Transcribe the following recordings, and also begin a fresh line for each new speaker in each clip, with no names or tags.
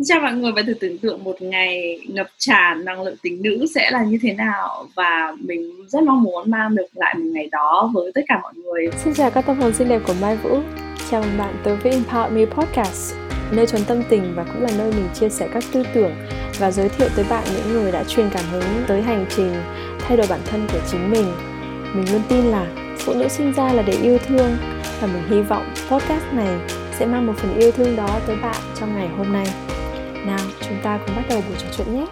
Xin chào mọi người và thử tưởng tượng một ngày ngập tràn năng lượng tính nữ sẽ là như thế nào và mình rất mong muốn mang được lại một ngày đó với tất cả mọi người.
Xin chào các tâm hồn xinh đẹp của Mai Vũ. Chào mừng bạn tới với Empower Me Podcast, nơi trốn tâm tình và cũng là nơi mình chia sẻ các tư tưởng và giới thiệu tới bạn những người đã truyền cảm hứng tới hành trình thay đổi bản thân của chính mình. Mình luôn tin là phụ nữ sinh ra là để yêu thương và mình hy vọng podcast này sẽ mang một phần yêu thương đó tới bạn trong ngày hôm nay. Nào, chúng ta cùng bắt đầu buổi trò chuyện nhé.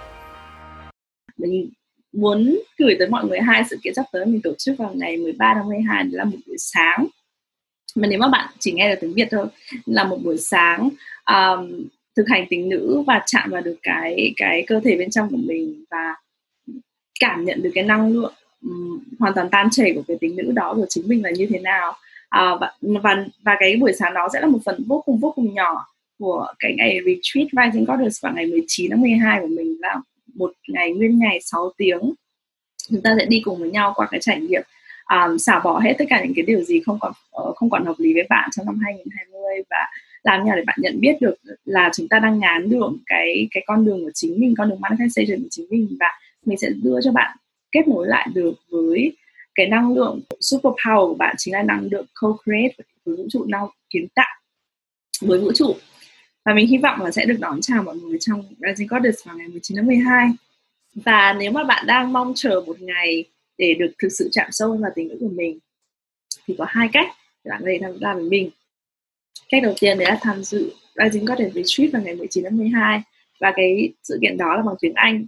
Mình muốn gửi tới mọi người hai sự kiện sắp tới mình tổ chức vào ngày 13 tháng 12 là một buổi sáng. Mà nếu mà bạn chỉ nghe được tiếng Việt thôi là một buổi sáng um, thực hành tính nữ và chạm vào được cái cái cơ thể bên trong của mình và cảm nhận được cái năng lượng um, hoàn toàn tan chảy của cái tính nữ đó của chính mình là như thế nào. À, và, và và cái buổi sáng đó sẽ là một phần vô cùng vô cùng nhỏ của cái ngày retreat Rising Goddess vào ngày 19 tháng 12 của mình là một ngày nguyên ngày 6 tiếng. Chúng ta sẽ đi cùng với nhau qua cái trải nghiệm um, xả bỏ hết tất cả những cái điều gì không còn uh, không còn hợp lý với bạn trong năm 2020 và làm như để bạn nhận biết được là chúng ta đang ngán đường cái cái con đường của chính mình con đường manifestation của chính mình và mình sẽ đưa cho bạn kết nối lại được với cái năng lượng super power của bạn chính là năng lượng co-create với vũ trụ năng kiến tạo. Với vũ trụ và mình hy vọng là sẽ được đón chào mọi người trong Rising Goddess vào ngày 19 tháng 12 và nếu mà bạn đang mong chờ một ngày để được thực sự chạm sâu vào tình yêu của mình, thì có hai cách để bạn có thể tham gia với mình. Cách đầu tiên đấy là tham dự Rising Goddess Retreat vào ngày 19 tháng 12 và cái sự kiện đó là bằng tiếng Anh.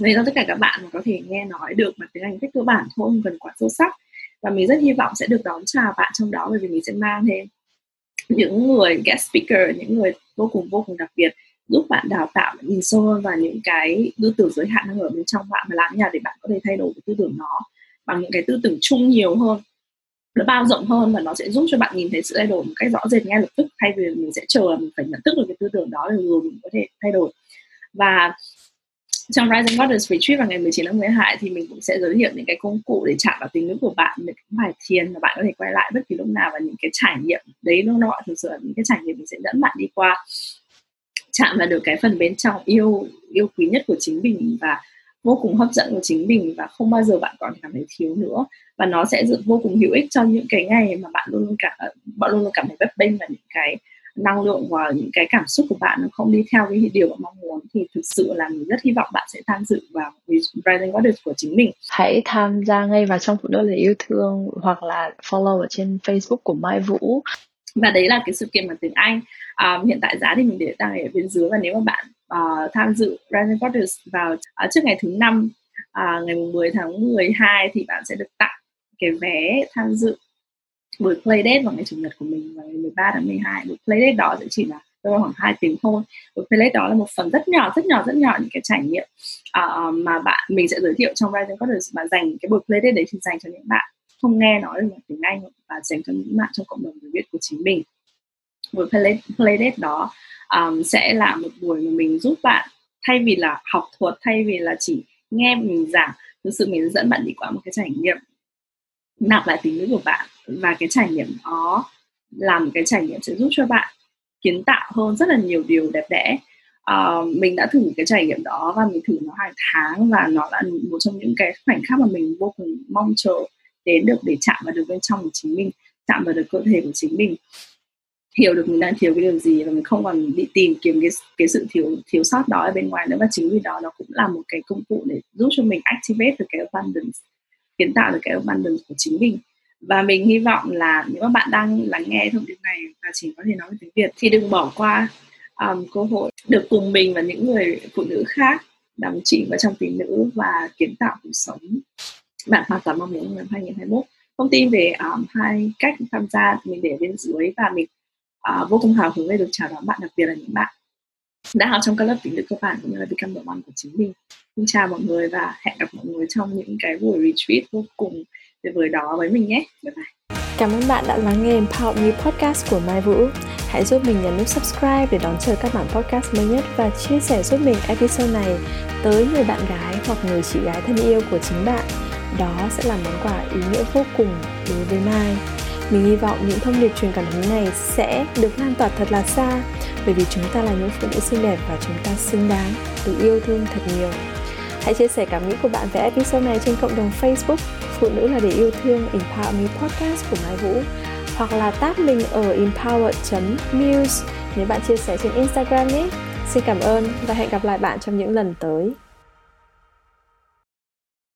Nên cho tất cả các bạn mà có thể nghe nói được bằng tiếng Anh cách cơ bản thôi không cần quá sâu sắc. Và mình rất hy vọng sẽ được đón chào bạn trong đó bởi vì mình sẽ mang thêm những người guest speaker, những người vô cùng vô cùng đặc biệt, giúp bạn đào tạo nhìn sâu hơn vào những cái tư tưởng giới hạn đang ở bên trong bạn và làm như nào để bạn có thể thay đổi cái tư tưởng đó bằng những cái tư tưởng chung nhiều hơn, nó bao rộng hơn và nó sẽ giúp cho bạn nhìn thấy sự thay đổi một cách rõ rệt ngay lập tức. Thay vì mình sẽ chờ mình phải nhận thức được cái tư tưởng đó rồi mình có thể thay đổi. Và trong Rising Waters Retreat vào ngày 19 tháng 12 thì mình cũng sẽ giới thiệu những cái công cụ để chạm vào tính nữ của bạn, những cái bài thiền mà bạn có thể quay lại bất kỳ lúc nào và những cái trải nghiệm đấy nó gọi thực sự là những cái trải nghiệm mình sẽ dẫn bạn đi qua. Chạm vào được cái phần bên trong yêu yêu quý nhất của chính mình và vô cùng hấp dẫn của chính mình và không bao giờ bạn còn cảm thấy thiếu nữa. Và nó sẽ vô cùng hữu ích cho những cái ngày mà bạn luôn luôn cảm, bạn luôn luôn cảm thấy bất bênh và những cái năng lượng và những cái cảm xúc của bạn nó không đi theo cái điều bạn mong muốn thì thực sự là mình rất hy vọng bạn sẽ tham dự vào Rising Goddess của chính mình.
Hãy tham gia ngay vào trong phụ nữ là yêu thương hoặc là follow ở trên Facebook của Mai Vũ
và đấy là cái sự kiện bằng tiếng Anh um, hiện tại giá thì mình để đang ở bên dưới và nếu mà bạn uh, tham dự Rising Goddess vào uh, trước ngày thứ năm uh, ngày 10 tháng 12 thì bạn sẽ được tặng cái vé tham dự buổi playdate vào ngày chủ nhật của mình vào ngày 13 tháng 12 buổi playdate đó sẽ chỉ là tôi khoảng 2 tiếng thôi. Buổi playlist đó là một phần rất nhỏ rất nhỏ rất nhỏ những cái trải nghiệm uh, mà bạn mình sẽ giới thiệu trong Rising Goddess mà dành cái buổi playlist đấy thì dành cho những bạn không nghe nói được tiếng Anh và dành cho những bạn trong cộng đồng người Việt của chính mình. Buổi playdate đó um, sẽ là một buổi mà mình giúp bạn thay vì là học thuật thay vì là chỉ nghe mình giảng thực sự mình dẫn bạn đi qua một cái trải nghiệm nạp lại tính nữ của bạn. Và cái trải nghiệm đó làm cái trải nghiệm sẽ giúp cho bạn kiến tạo hơn rất là nhiều điều đẹp đẽ. Uh, mình đã thử cái trải nghiệm đó và mình thử nó hai tháng và nó là một trong những cái khoảnh khắc mà mình vô cùng mong chờ đến được để chạm vào được bên trong của chính mình chạm vào được cơ thể của chính mình. Hiểu được mình đang thiếu cái điều gì và mình không còn đi tìm kiếm cái cái sự thiếu thiếu sót đó ở bên ngoài nữa. Và chính vì đó nó cũng là một cái công cụ để giúp cho mình activate được cái abundance kiến tạo được cái abundance của chính mình. Và mình hy vọng là nếu mà bạn đang lắng nghe thông tin này và chỉ có thể nói tiếng Việt thì đừng bỏ qua um, cơ hội được cùng mình và những người phụ nữ khác đắm chìm vào trong tình nữ và kiến tạo cuộc sống. Bạn hoàn toàn mong muốn năm 2021 thông tin về um, hai cách tham gia mình để bên dưới và mình uh, vô cùng hào hứng để được chào đón bạn đặc biệt là những bạn đã học trong các lớp tính nữ cơ bản cũng như là become the one của chính mình xin chào mọi người và hẹn gặp mọi người trong những cái buổi retreat vô cùng tuyệt vời đó với mình nhé bye bye
Cảm ơn bạn đã lắng nghe Empower Me Podcast của Mai Vũ. Hãy giúp mình nhấn nút subscribe để đón chờ các bản podcast mới nhất và chia sẻ giúp mình episode này tới người bạn gái hoặc người chị gái thân yêu của chính bạn đó sẽ là món quà ý nghĩa vô cùng đối với Mai. Mình hy vọng những thông điệp truyền cảm hứng này sẽ được lan tỏa thật là xa, bởi vì chúng ta là những phụ nữ xinh đẹp và chúng ta xứng đáng được yêu thương thật nhiều. Hãy chia sẻ cảm nghĩ của bạn về episode này trên cộng đồng Facebook, Phụ nữ là để yêu thương, Empower Me Podcast của Mai Vũ hoặc là tag mình ở empower.muse nếu bạn chia sẻ trên Instagram nhé. Xin cảm ơn và hẹn gặp lại bạn trong những lần tới.